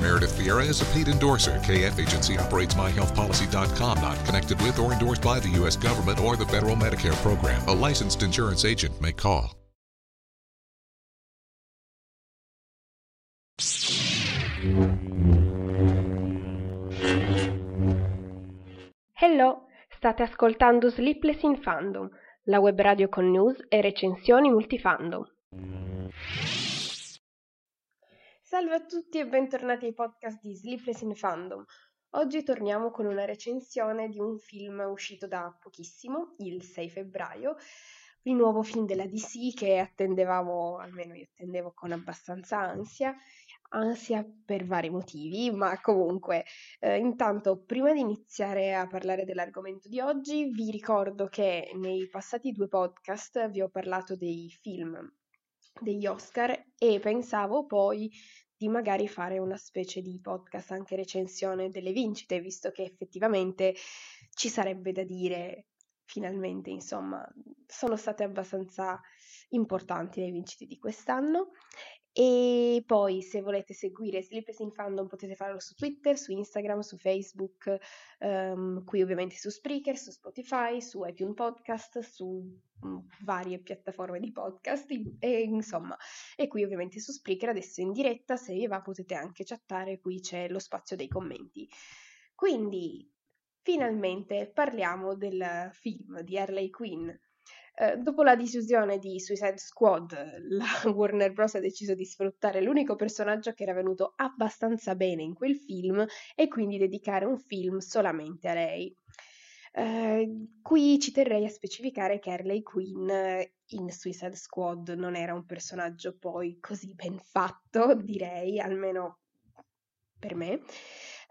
Meredith Vieira is a paid endorser. KF Agency operates MyHealthPolicy.com, not connected with or endorsed by the U.S. government or the federal Medicare program. A licensed insurance agent may call. Hello, state ascoltando Sleepless in Fandom, la web radio con news e recensioni multifandom. Salve a tutti e bentornati ai podcast di Sleepless in Fandom. Oggi torniamo con una recensione di un film uscito da pochissimo, il 6 febbraio, il nuovo film della DC che attendevamo, almeno io attendevo con abbastanza ansia, ansia per vari motivi, ma comunque, eh, intanto prima di iniziare a parlare dell'argomento di oggi, vi ricordo che nei passati due podcast vi ho parlato dei film degli Oscar e pensavo poi di magari fare una specie di podcast anche recensione delle vincite, visto che effettivamente ci sarebbe da dire finalmente, insomma, sono state abbastanza importanti le vincite di quest'anno e poi se volete seguire Sleepers in Fandom potete farlo su Twitter, su Instagram, su Facebook, um, qui ovviamente su Spreaker, su Spotify, su iTunes Podcast, su um, varie piattaforme di podcast e insomma, e qui ovviamente su Spreaker adesso in diretta, se vi va potete anche chattare, qui c'è lo spazio dei commenti. Quindi finalmente parliamo del film di Harley Quinn eh, dopo la decisione di Suicide Squad, la Warner Bros. ha deciso di sfruttare l'unico personaggio che era venuto abbastanza bene in quel film e quindi dedicare un film solamente a lei. Uh, qui ci terrei a specificare che Harley Quinn in Suicide Squad non era un personaggio poi così ben fatto, direi, almeno per me.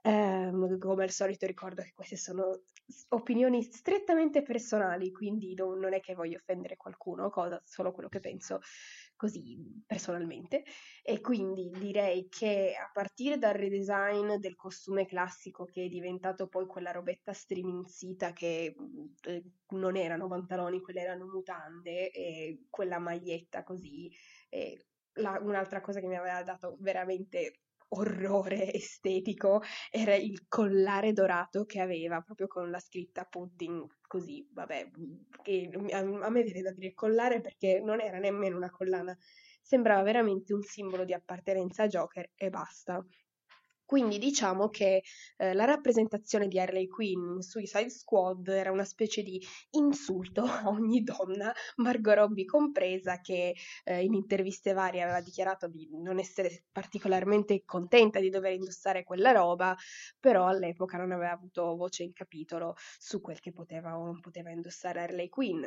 Uh, come al solito ricordo che queste sono opinioni strettamente personali, quindi non, non è che voglio offendere qualcuno, cosa, solo quello che penso così personalmente. E quindi direi che a partire dal redesign del costume classico che è diventato poi quella robetta striminzita che eh, non erano pantaloni, quelle erano mutande e quella maglietta così. E la, un'altra cosa che mi aveva dato veramente orrore estetico era il collare dorato che aveva proprio con la scritta pudding così, vabbè, che a, me viene da dire collare perché non era nemmeno una collana, sembrava veramente un simbolo di appartenenza a Joker e basta. Quindi diciamo che eh, la rappresentazione di Harley Quinn in Suicide Squad era una specie di insulto a ogni donna, Margot Robbie compresa, che eh, in interviste varie aveva dichiarato di non essere particolarmente contenta di dover indossare quella roba, però all'epoca non aveva avuto voce in capitolo su quel che poteva o non poteva indossare Harley Quinn.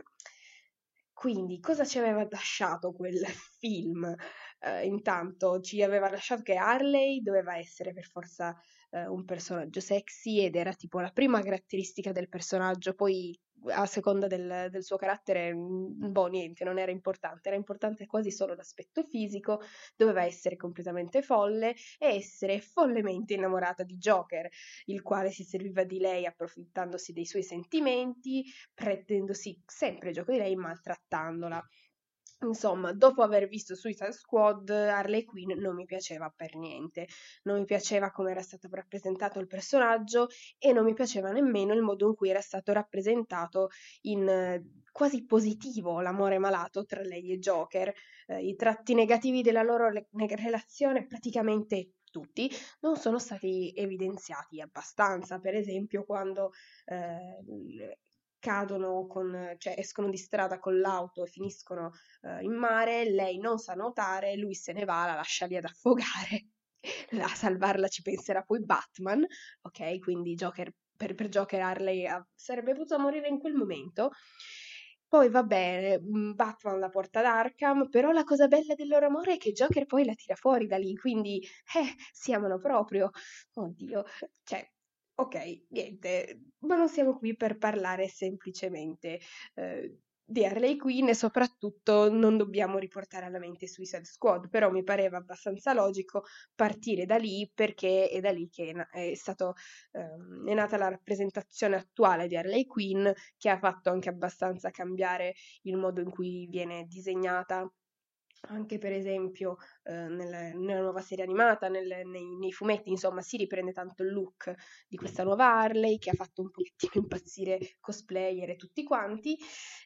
Quindi cosa ci aveva lasciato quel film? eh, intanto ci aveva lasciato che Harley doveva essere per forza eh, un personaggio sexy ed era tipo la prima caratteristica del personaggio, poi a seconda del, del, suo carattere, mm, boh, niente, non era importante, era importante quasi solo l'aspetto fisico, doveva essere completamente folle e essere follemente innamorata di Joker, il quale si serviva di lei approfittandosi dei suoi sentimenti, prendendosi sempre gioco di lei, maltrattandola. Insomma, dopo aver visto Suicide Squad, Harley Quinn non mi piaceva per niente. Non mi piaceva come era stato rappresentato il personaggio e non mi piaceva nemmeno il modo in cui era stato rappresentato in eh, quasi positivo l'amore malato tra lei e Joker. Eh, I tratti negativi della loro le- relazione praticamente tutti non sono stati evidenziati abbastanza. Per esempio, quando eh, cadono con, cioè escono di strada con l'auto e finiscono uh, in mare, lei non sa nuotare, lui se ne va, la lascia lì ad affogare. A salvarla ci penserà poi Batman, ok? Quindi Joker, per, per Joker Harley uh, sarebbe potuta morire in quel momento. Poi va bene, mm, Batman la porta ad Arkham, però la cosa bella del loro amore è che Joker poi la tira fuori da lì, quindi eh, si amano proprio. Oddio, cioè, ok, niente, ma non siamo qui per parlare semplicemente eh, di Harley Quinn e soprattutto non dobbiamo riportare alla mente Suicide Squad, però mi pareva abbastanza logico partire da lì perché è da lì che è, stato, ehm, è nata la rappresentazione attuale di Harley Quinn che ha fatto anche abbastanza cambiare il modo in cui viene disegnata. Anche per esempio eh, nel, nella nuova serie animata, nel, nei, nei, fumetti, insomma, si riprende tanto il look di questa nuova Harley che ha fatto un pochettino impazzire cosplayer e tutti quanti.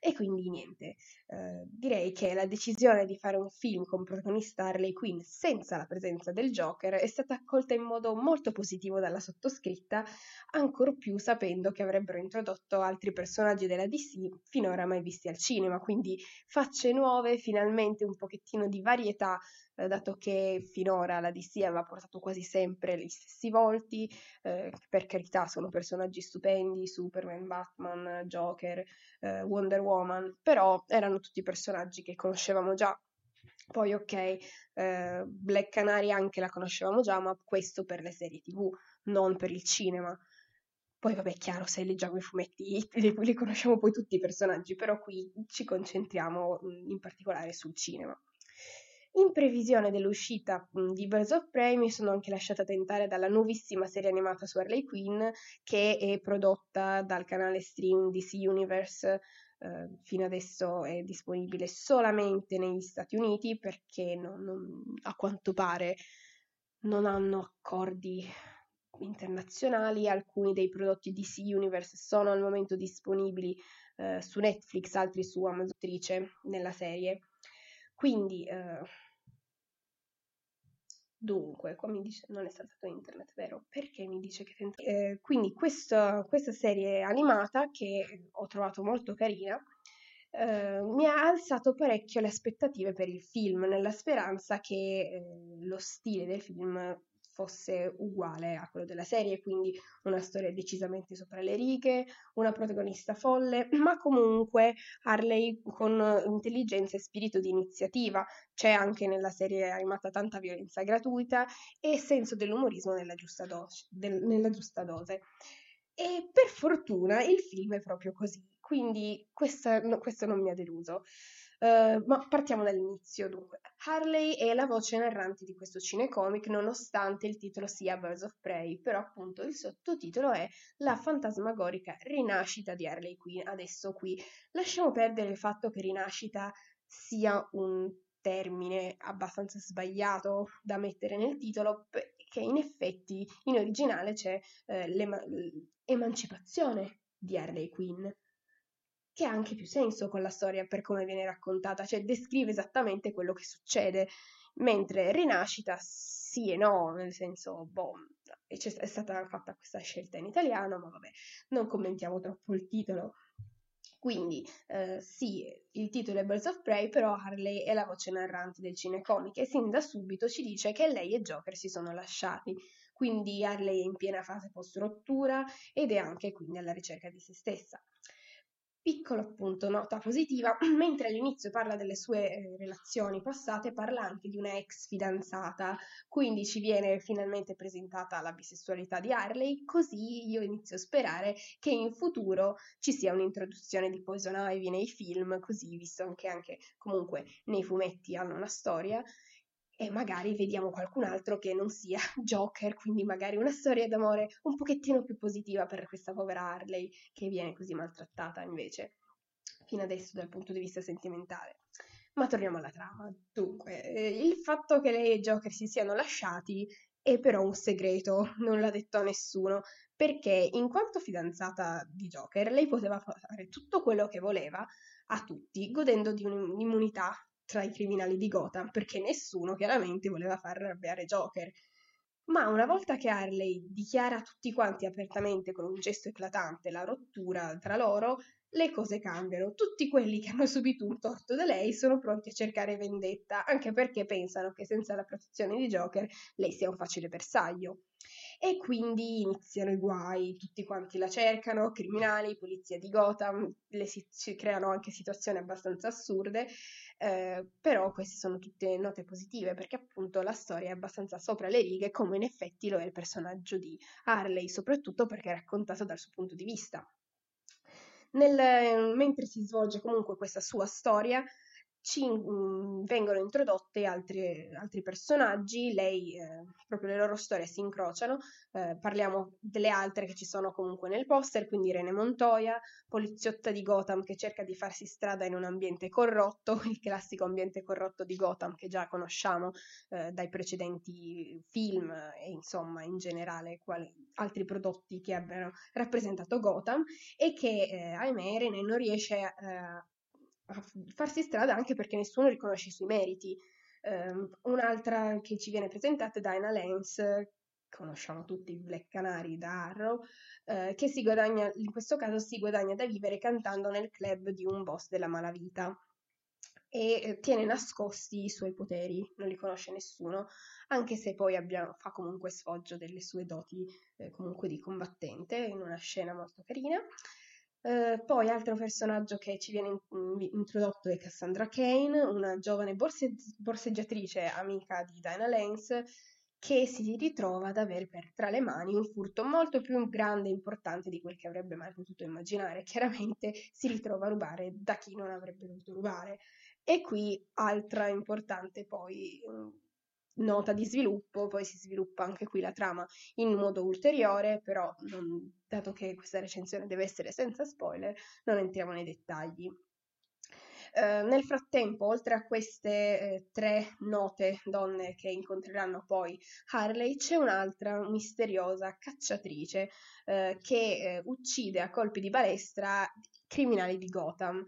E quindi niente, eh, direi che la decisione di fare un film con protagonista Harley Quinn senza la presenza del Joker è stata accolta in modo molto positivo dalla sottoscritta, ancor più sapendo che avrebbero introdotto altri personaggi della DC finora mai visti al cinema, quindi facce nuove, finalmente un pochettino di varietà eh, dato che finora la DC aveva portato quasi sempre gli stessi volti, eh, per carità sono personaggi stupendi, Superman, Batman, Joker, eh, Wonder Woman, però erano tutti personaggi che conoscevamo già. Poi ok, eh, Black Canary anche la conoscevamo già, ma questo per le serie tv, non per il cinema. Poi vabbè, è chiaro, se leggiamo i fumetti li, li, conosciamo poi tutti i personaggi, però qui ci concentriamo in particolare sul cinema. In previsione dell'uscita di Birds of Prey mi sono anche lasciata tentare dalla nuovissima serie animata su Harley Quinn che è prodotta dal canale stream DC Universe. Eh, fino adesso è disponibile solamente negli Stati Uniti perché non, non, a quanto pare non hanno accordi internazionali. Alcuni dei prodotti DC Universe sono al momento disponibili eh, su Netflix, altri su Amazon nella serie. Quindi eh, Dunque, qua mi dice non è saltato internet, vero? Perché mi dice che tenta... Eh, quindi questa, questa serie animata che ho trovato molto carina eh, mi ha alzato parecchio le aspettative per il film, nella speranza che eh, lo stile del film fosse uguale a quello della serie, quindi una storia decisamente sopra le righe, una protagonista folle, ma comunque Harley con intelligenza e spirito di iniziativa. C'è anche nella serie animata tanta violenza gratuita e senso dell'umorismo nella giusta, do- del- nella giusta dose. E per fortuna il film è proprio così, quindi questa, no, questo non mi ha deluso. Uh, ma partiamo dall'inizio dunque. Harley è la voce narrante di questo cinecomic nonostante il titolo sia Birds of Prey, però appunto il sottotitolo è La fantasmagorica rinascita di Harley Quinn. Adesso qui lasciamo perdere il fatto che rinascita sia un termine abbastanza sbagliato da mettere nel titolo, perché in effetti in originale c'è eh, l'emancipazione di Harley Quinn che ha anche più senso con la storia per come viene raccontata, cioè descrive esattamente quello che succede, mentre Rinascita sì e no, nel senso, boh, è stata fatta questa scelta in italiano, ma vabbè, non commentiamo troppo il titolo. Quindi, eh, sì, il titolo è Birds of Prey, però Harley è la voce narrante del cinecomic e sin da subito ci dice che lei e Joker si sono lasciati. Quindi Harley è in piena fase post-rottura ed è anche quindi alla ricerca di se stessa. Piccolo appunto, nota positiva, mentre all'inizio parla delle sue eh, relazioni passate, parla anche di una ex fidanzata, quindi ci viene finalmente presentata la bisessualità di Harley, così io inizio a sperare che in futuro ci sia un'introduzione di Poison Ivy nei film, così visto che anche comunque nei fumetti hanno una storia, e magari vediamo qualcun altro che non sia Joker, quindi magari una storia d'amore un pochettino più positiva per questa povera Harley che viene così maltrattata invece fino adesso dal punto di vista sentimentale. Ma torniamo alla trama. Dunque, eh, il fatto che lei e Joker si siano lasciati è però un segreto, non l'ha detto a nessuno, perché in quanto fidanzata di Joker, lei poteva fare tutto quello che voleva a tutti, godendo di un'immunità tra i criminali di Gotham, perché nessuno chiaramente voleva far arrabbiare Joker. Ma una volta che Harley dichiara a tutti quanti apertamente con un gesto eclatante la rottura tra loro, le cose cambiano. Tutti quelli che hanno subito un torto da lei sono pronti a cercare vendetta, anche perché pensano che senza la protezione di Joker lei sia un facile bersaglio. E quindi iniziano i guai, tutti quanti la cercano, criminali, polizia di Gotham, le si, si creano anche situazioni abbastanza assurde, eh, però queste sono tutte note positive perché appunto la storia è abbastanza sopra le righe, come in effetti lo è il personaggio di Harley, soprattutto perché è raccontato dal suo punto di vista. Nel, mentre si svolge comunque questa sua storia, ci mh, mm, vengono introdotti altri, altri personaggi, lei, eh, proprio le loro storie si incrociano, eh, parliamo delle altre che ci sono comunque nel poster, quindi Rene Montoya, poliziotta di Gotham che cerca di farsi strada in un ambiente corrotto, il classico ambiente corrotto di Gotham che già conosciamo eh, dai precedenti film e insomma in generale quali, altri prodotti che abbiano rappresentato Gotham e che eh, ahimè Rene non riesce a a farsi strada anche perché nessuno riconosce i suoi meriti. Um, un'altra che ci viene presentata è Dinah Lance, conosciamo tutti il Black Canary da Arrow, eh, che si guadagna, in questo caso si guadagna da vivere cantando nel club di un boss della malavita e eh, tiene nascosti i suoi poteri, non li conosce nessuno, anche se poi abbia, fa comunque sfoggio delle sue doti eh, comunque di combattente in una scena molto carina. Eh, poi altro personaggio che ci viene in, introdotto è Cassandra Kane, una giovane borse, borseggiatrice amica di Dinah Lance che si ritrova ad avere per, tra le mani un furto molto più grande e importante di quel che avrebbe mai potuto immaginare. Chiaramente si ritrova a rubare da chi non avrebbe dovuto rubare. E qui altra importante poi nota di sviluppo, poi si sviluppa anche qui la trama in modo ulteriore, però non, dato che questa recensione deve essere senza spoiler, non entriamo nei dettagli. Uh, nel frattempo, oltre a queste eh, tre note donne che incontreranno poi Harley, c'è un'altra misteriosa cacciatrice uh, che eh, uccide a colpi di balestra criminali di Gotham.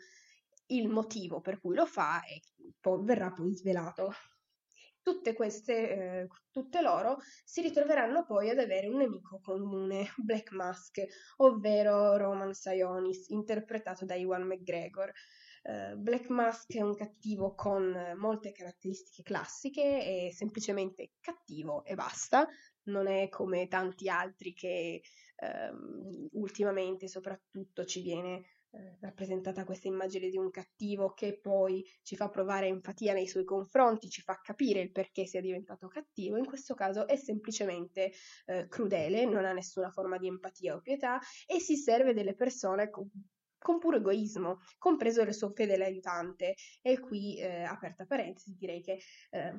Il motivo per cui lo fa è, poi, verrà poi svelato tutte queste, eh, tutte loro si ritroveranno poi ad avere un nemico comune, Black Mask, ovvero Roman Sionis, interpretato da Iwan McGregor. Uh, Black Mask è un cattivo con molte caratteristiche classiche, è semplicemente cattivo e basta, non è come tanti altri che um, ultimamente soprattutto ci viene eh, rappresentata questa immagine di un cattivo che poi ci fa provare empatia nei suoi confronti, ci fa capire il perché sia diventato cattivo, in questo caso è semplicemente eh, crudele, non ha nessuna forma di empatia o pietà e si serve delle persone con, con puro egoismo, compreso il suo fedele aiutante. E qui, eh, aperta parentesi, direi che eh,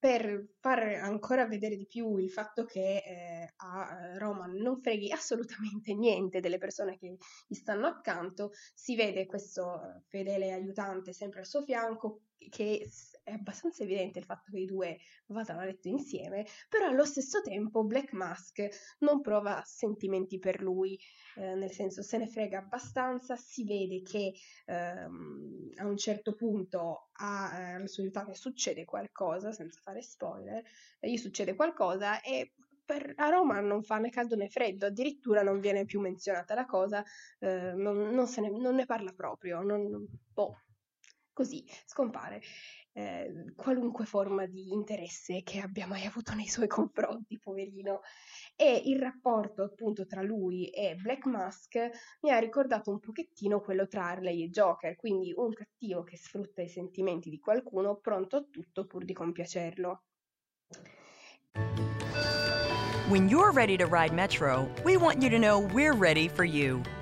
per far ancora vedere di più il fatto che eh, a Roman non freghi assolutamente niente delle persone che gli stanno accanto, si vede questo eh, fedele aiutante sempre al suo fianco che è abbastanza evidente il fatto che i due vadano a letto insieme, però allo stesso tempo Black Mask non prova sentimenti per lui, eh, nel senso se ne frega abbastanza, si vede che ehm, a un certo punto a, eh, suo aiutante succede qualcosa, senza fare spoiler, gli succede qualcosa e per, a Roma non fa né caldo né freddo, addirittura non viene più menzionata la cosa, eh, non, non, ne, non, ne, parla proprio, non, boh, così scompare eh, qualunque forma di interesse che abbia mai avuto nei suoi confronti, poverino. E il rapporto appunto tra lui e Black Mask mi ha ricordato un pochettino quello tra Harley e Joker, quindi un cattivo che sfrutta i sentimenti di qualcuno pronto a tutto pur di compiacerlo. When you're ready to ride Metro, we want you to know we're ready for you.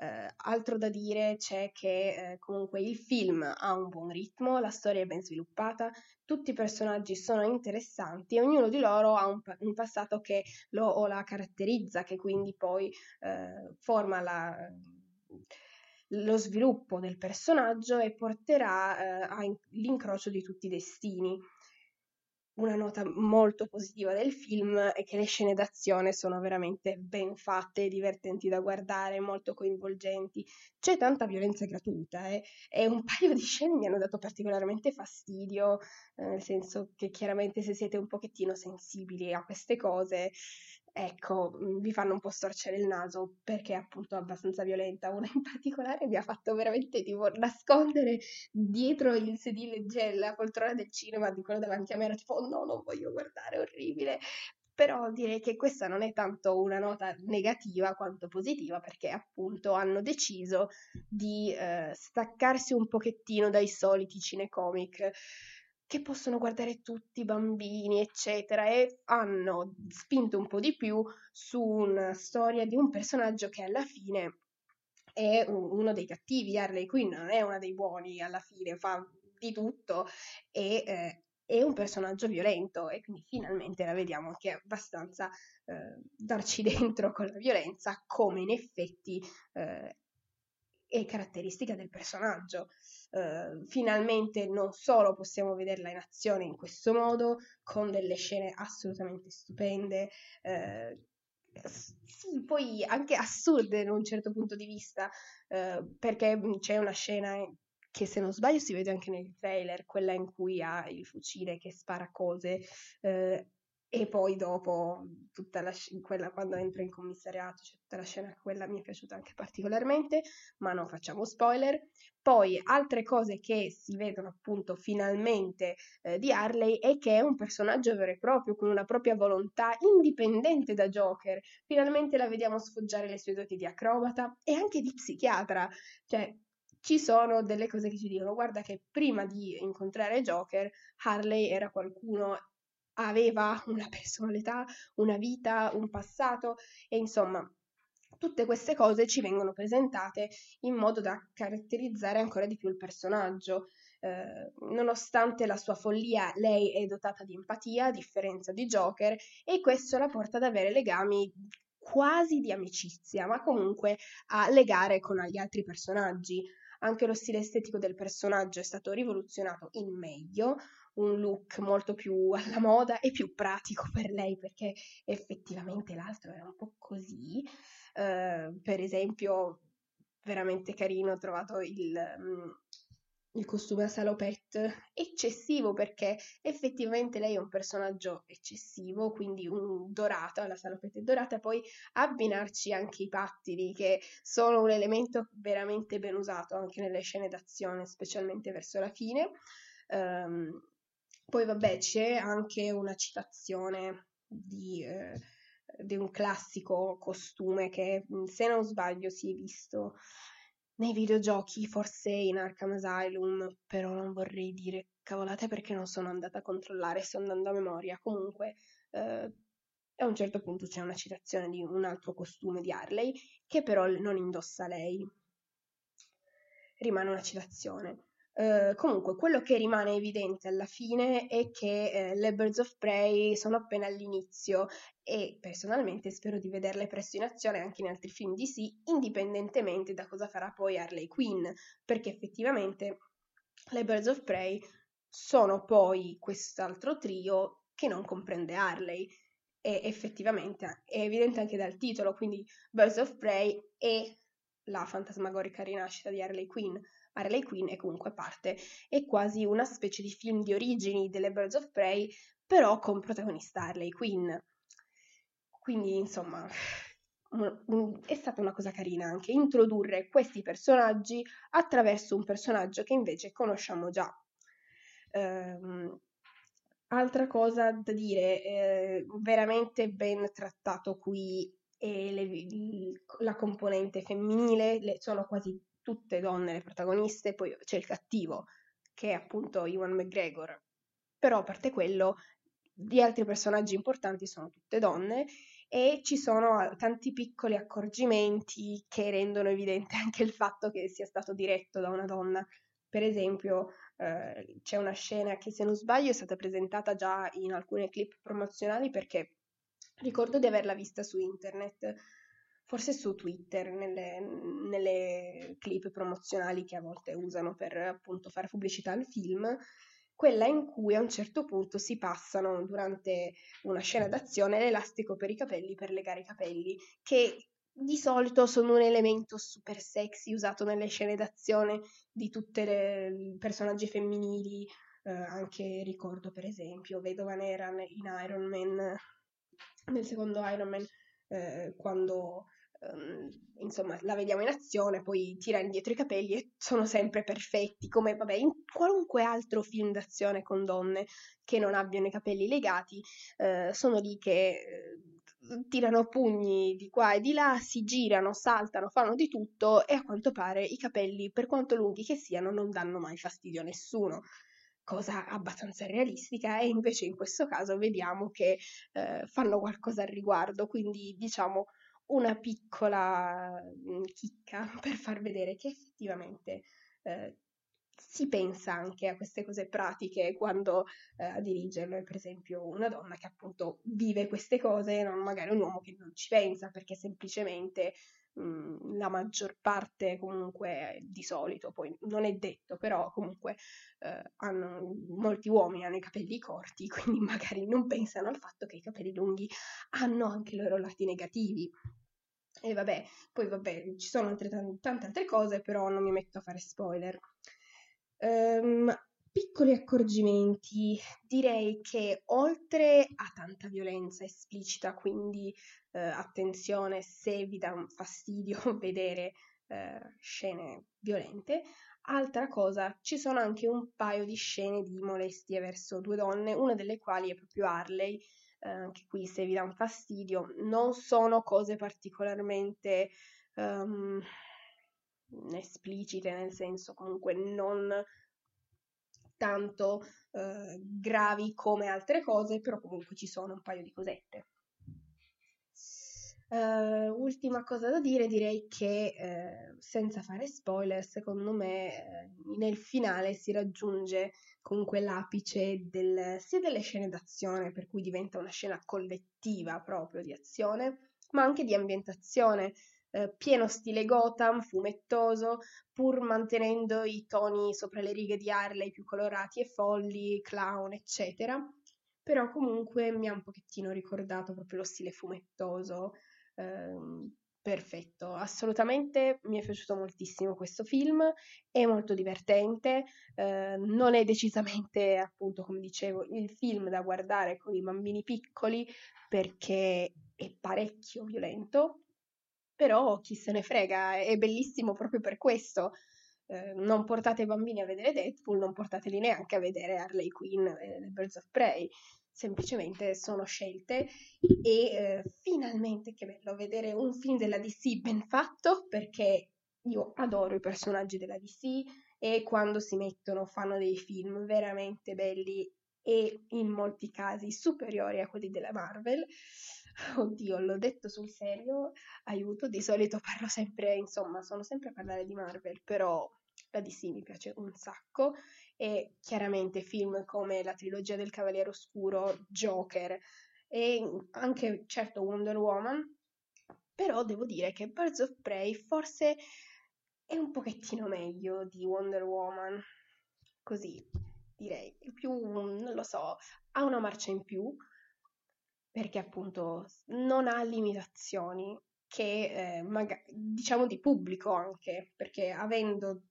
Eh, altro da dire c'è che eh, comunque il film ha un buon ritmo, la storia è ben sviluppata, tutti i personaggi sono interessanti e ognuno di loro ha un, un passato che lo o la caratterizza, che quindi poi eh, forma la lo sviluppo del personaggio e porterà eh, all'incrocio di tutti i destini una nota molto positiva del film è che le scene d'azione sono veramente ben fatte, divertenti da guardare, molto coinvolgenti. C'è tanta violenza gratuita eh? e un paio di scene mi hanno dato particolarmente fastidio, eh, nel senso che chiaramente se siete un pochettino sensibili a queste cose ecco, mm, vi fanno un po' storcere il naso perché è appunto abbastanza violenta. Una in particolare mi ha fatto veramente tipo nascondere dietro il sedile, cioè poltrona del cinema di quello davanti a me, era tipo oh no, non voglio guardare, orribile. Però direi che questa non è tanto una nota negativa quanto positiva perché appunto hanno deciso di eh, staccarsi un pochettino dai soliti cinecomic che possono guardare tutti i bambini, eccetera, e hanno spinto un po' di più su una storia di un personaggio che alla fine è uno dei cattivi, Harley Quinn non è uno dei buoni, alla fine fa di tutto e eh, è un personaggio violento e quindi finalmente la vediamo che è abbastanza eh, darci dentro con la violenza, come in effetti eh, è caratteristica del personaggio. Uh, finalmente non solo possiamo vederla in azione in questo modo, con delle scene assolutamente stupende, uh, poi anche assurde da un certo punto di vista, uh, perché c'è una scena che se non sbaglio si vede anche nel trailer, quella in cui ha il fucile che spara cose e poi dopo tutta la sc- quella quando entra in commissariato, cioè tutta la scena, quella mi è piaciuta anche particolarmente, ma non facciamo spoiler. Poi altre cose che si vedono appunto finalmente eh, di Harley è che è un personaggio vero e proprio, con una propria volontà indipendente da Joker. Finalmente la vediamo sfoggiare le sue doti di acrobata e anche di psichiatra, cioè ci sono delle cose che ci dicono guarda che prima di incontrare Joker Harley era qualcuno aveva una personalità, una vita, un passato e insomma tutte queste cose ci vengono presentate in modo da caratterizzare ancora di più il personaggio. Eh, nonostante la sua follia, lei è dotata di empatia, a differenza di Joker, e questo la porta ad avere legami quasi di amicizia, ma comunque a legare con gli altri personaggi. Anche lo stile estetico del personaggio è stato rivoluzionato in meglio, un look molto più alla moda e più pratico per lei perché effettivamente l'altro era un po' così. Uh, per esempio, veramente carino, ho trovato il, um, il costume a salopette eccessivo perché effettivamente lei è un personaggio eccessivo, quindi un dorato, la salopette dorata, poi abbinarci anche i pattini che sono un elemento veramente ben usato anche nelle scene d'azione, specialmente verso la fine. Um, poi vabbè c'è anche una citazione di, eh, di un classico costume che se non sbaglio si è visto nei videogiochi, forse in Arkham Asylum, però non vorrei dire cavolate perché non sono andata a controllare, sto andando a memoria. Comunque, eh, a un certo punto c'è una citazione di un altro costume di Harley che però non indossa lei. Rimane una citazione. Uh, comunque, quello che rimane evidente alla fine è che uh, le Birds of Prey sono appena all'inizio e personalmente spero di vederle presto in azione anche in altri film DC, indipendentemente da cosa farà poi Harley Quinn, perché effettivamente le Birds of Prey sono poi quest'altro trio che non comprende Harley. E effettivamente è evidente anche dal titolo, quindi Birds of Prey e la fantasmagorica rinascita di Harley Quinn Harley Quinn è comunque parte. È quasi una specie di film di origini delle Birds of Prey, però con protagonista Harley Quinn. Quindi, insomma, è stata una cosa carina anche introdurre questi personaggi attraverso un personaggio che invece conosciamo già. Um, altra cosa da dire, eh, veramente ben trattato qui è le, la componente femminile, le, sono quasi tutte donne le protagoniste, poi c'è il cattivo, che è appunto Iwan McGregor. Però a parte quello, gli altri personaggi importanti sono tutte donne e ci sono tanti piccoli accorgimenti che rendono evidente anche il fatto che sia stato diretto da una donna. Per esempio, eh, c'è una scena che se non sbaglio è stata presentata già in alcune clip promozionali perché ricordo di averla vista su internet forse su Twitter, nelle, nelle clip promozionali che a volte usano per appunto fare pubblicità al film, quella in cui a un certo punto si passano durante una scena d'azione l'elastico per i capelli per legare i capelli, che di solito sono un elemento super sexy usato nelle scene d'azione di tutti i personaggi femminili, eh, anche ricordo per esempio Vedova Nera in Iron Man, nel secondo Iron Man, eh, quando um, insomma la vediamo in azione, poi tira indietro i capelli e sono sempre perfetti, come vabbè in qualunque altro film d'azione con donne che non abbiano i capelli legati, eh, sono lì che eh, tirano pugni di qua e di là, si girano, saltano, fanno di tutto e a quanto pare i capelli, per quanto lunghi che siano, non danno mai fastidio a nessuno. Cosa abbastanza realistica, e invece in questo caso vediamo che eh, fanno qualcosa al riguardo, quindi diciamo una piccola mm, chicca per far vedere che effettivamente eh, si pensa anche a queste cose pratiche quando eh, a dirigerlo, per esempio una donna che appunto vive queste cose, non magari un uomo che non ci pensa perché semplicemente mm, la maggior parte comunque di solito, poi non è detto, però comunque eh, hanno, molti uomini hanno i capelli corti, quindi magari non pensano al fatto che i capelli lunghi hanno anche i loro lati negativi. E vabbè, poi vabbè, ci sono altre, tante altre cose, però non mi metto a fare spoiler. Um, piccoli accorgimenti, direi che oltre a tanta violenza esplicita, quindi eh, attenzione se vi dà fastidio vedere eh, scene violente, altra cosa, ci sono anche un paio di scene di molestie verso due donne, una delle quali è proprio Harley, eh, anche qui se vi dà un fastidio, non sono cose particolarmente um, esplicite, nel senso comunque non tanto eh, gravi come altre cose, però comunque ci sono un paio di cosette. Uh, ultima cosa da dire, direi che uh, senza fare spoiler, secondo me uh, nel finale si raggiunge comunque l'apice del, sia delle scene d'azione, per cui diventa una scena collettiva proprio di azione, ma anche di ambientazione, pieno stile Gotham, fumettoso, pur mantenendo i toni sopra le righe di Harley più colorati e folli, clown, eccetera. Però comunque mi ha un pochettino ricordato proprio lo stile fumettoso Ehm, perfetto, assolutamente mi è piaciuto moltissimo questo film, è molto divertente, eh, non è decisamente, appunto, come dicevo, il film da guardare con i bambini piccoli perché è parecchio violento, però chi se ne frega, è bellissimo proprio per questo. Eh, non portate i bambini a vedere Deadpool, non portateli neanche a vedere Harley Quinn e The Birds of Prey semplicemente sono scelte e eh, finalmente che bello vedere un film della DC ben fatto perché io adoro i personaggi della DC e quando si mettono fanno dei film veramente belli e in molti casi superiori a quelli della Marvel. Oddio, l'ho detto sul serio, aiuto, di solito parlo sempre, insomma, sono sempre a parlare di Marvel, però la DC mi piace un sacco e chiaramente film come la trilogia del Cavaliere Oscuro, Joker e anche certo Wonder Woman, però devo dire che Birds of Prey forse è un pochettino meglio di Wonder Woman, così direi, più, non lo so, ha una marcia in più perché appunto non ha limitazioni che eh, magari, diciamo di pubblico anche, perché avendo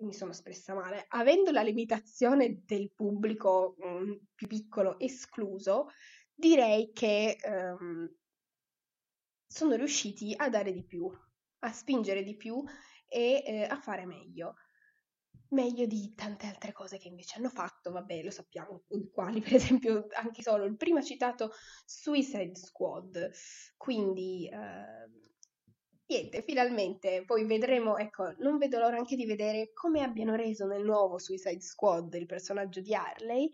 mi sono espressa male, avendo la limitazione del pubblico mh, mm, più piccolo escluso, direi che um, sono riusciti a dare di più, a spingere di più e eh, a fare meglio. Meglio di tante altre cose che invece hanno fatto, vabbè, lo sappiamo, quali per esempio anche solo il prima citato Suicide Squad. Quindi eh, niente, finalmente poi vedremo, ecco, non vedo l'ora anche di vedere come abbiano reso nel nuovo Suicide Squad il personaggio di Harley.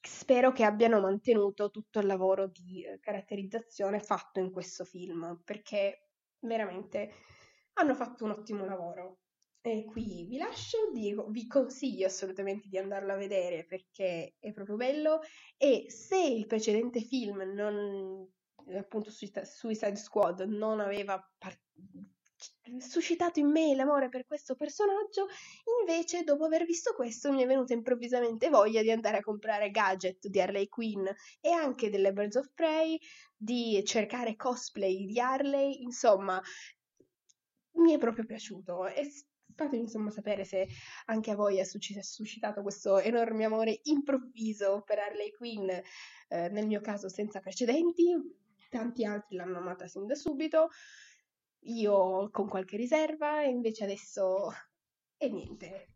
Spero che abbiano mantenuto tutto il lavoro di eh, caratterizzazione fatto in questo film, perché veramente hanno fatto un ottimo lavoro. E qui vi lascio, dico, vi consiglio assolutamente di andarlo a vedere perché è proprio bello e se il precedente film non appunto Suicide Squad non aveva par- suscitato in me l'amore per questo personaggio, invece dopo aver visto questo mi è venuta improvvisamente voglia di andare a comprare gadget di Harley Quinn e anche delle Birds of Prey, di cercare cosplay di Harley, insomma, mi è proprio piaciuto. E fatemi insomma sapere se anche a voi è suscitato questo enorme amore improvviso per Harley Quinn, eh, nel mio caso senza precedenti, tanti altri l'hanno amata sin da subito io con qualche riserva e invece adesso... E niente.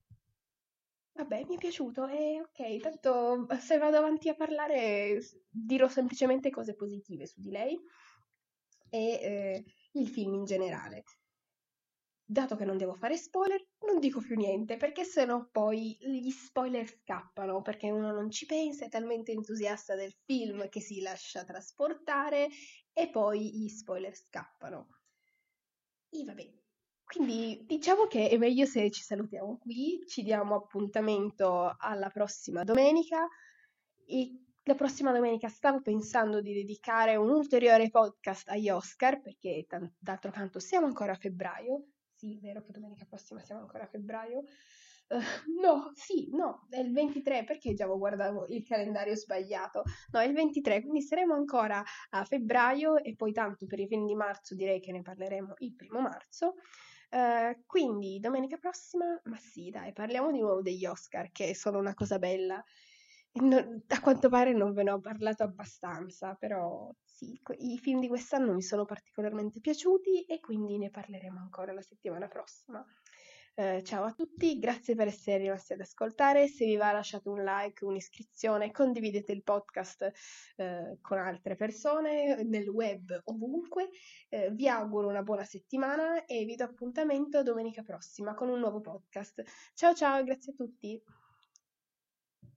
Vabbè, mi è piaciuto e ok, tanto se vado avanti a parlare dirò semplicemente cose positive su di lei e eh, il film in generale. Dato che non devo fare spoiler, non dico più niente, perché sennò poi gli spoiler scappano, perché uno non ci pensa, è talmente entusiasta del film che si lascia trasportare e poi gli spoiler scappano. E vabbè. Quindi diciamo che è meglio se ci salutiamo qui, ci diamo appuntamento alla prossima domenica e la prossima domenica stavo pensando di dedicare un ulteriore podcast agli Oscar perché d'altro canto siamo ancora a febbraio. Sì, vero che domenica prossima siamo ancora a febbraio. Uh, no, sì, no, è il 23 perché già avevo guardato il calendario sbagliato. No, è il 23, quindi saremo ancora a febbraio e poi tanto per i film di marzo direi che ne parleremo il primo marzo. Uh, quindi domenica prossima, ma sì, dai, parliamo di nuovo degli Oscar che sono una cosa bella. Non, a quanto pare non ve ne ho parlato abbastanza, però sì, i film di quest'anno mi sono particolarmente piaciuti e quindi ne parleremo ancora la settimana prossima. Eh, ciao a tutti, grazie per essere rimasti ad ascoltare. Se vi va lasciate un like, un'iscrizione, condividete il podcast eh, con altre persone nel web ovunque. Eh, vi auguro una buona settimana e vi do appuntamento domenica prossima con un nuovo podcast. Ciao ciao, grazie a tutti.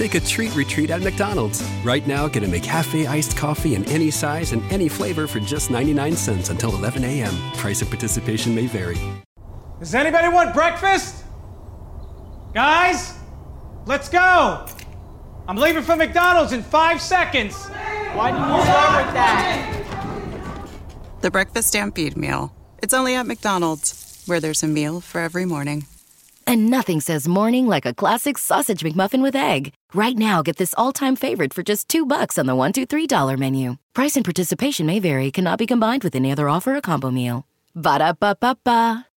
Take a treat retreat at McDonald's. Right now, get a McCafe iced coffee in any size and any flavor for just 99 cents until 11 a.m. Price and participation may vary. Does anybody want breakfast? Guys, let's go! I'm leaving for McDonald's in five seconds. Why didn't you start with that? The Breakfast Stampede Meal. It's only at McDonald's, where there's a meal for every morning. And nothing says morning like a classic sausage McMuffin with egg. Right now, get this all-time favorite for just two bucks on the one, two, three dollar menu. Price and participation may vary. Cannot be combined with any other offer or combo meal. Ba da ba ba ba.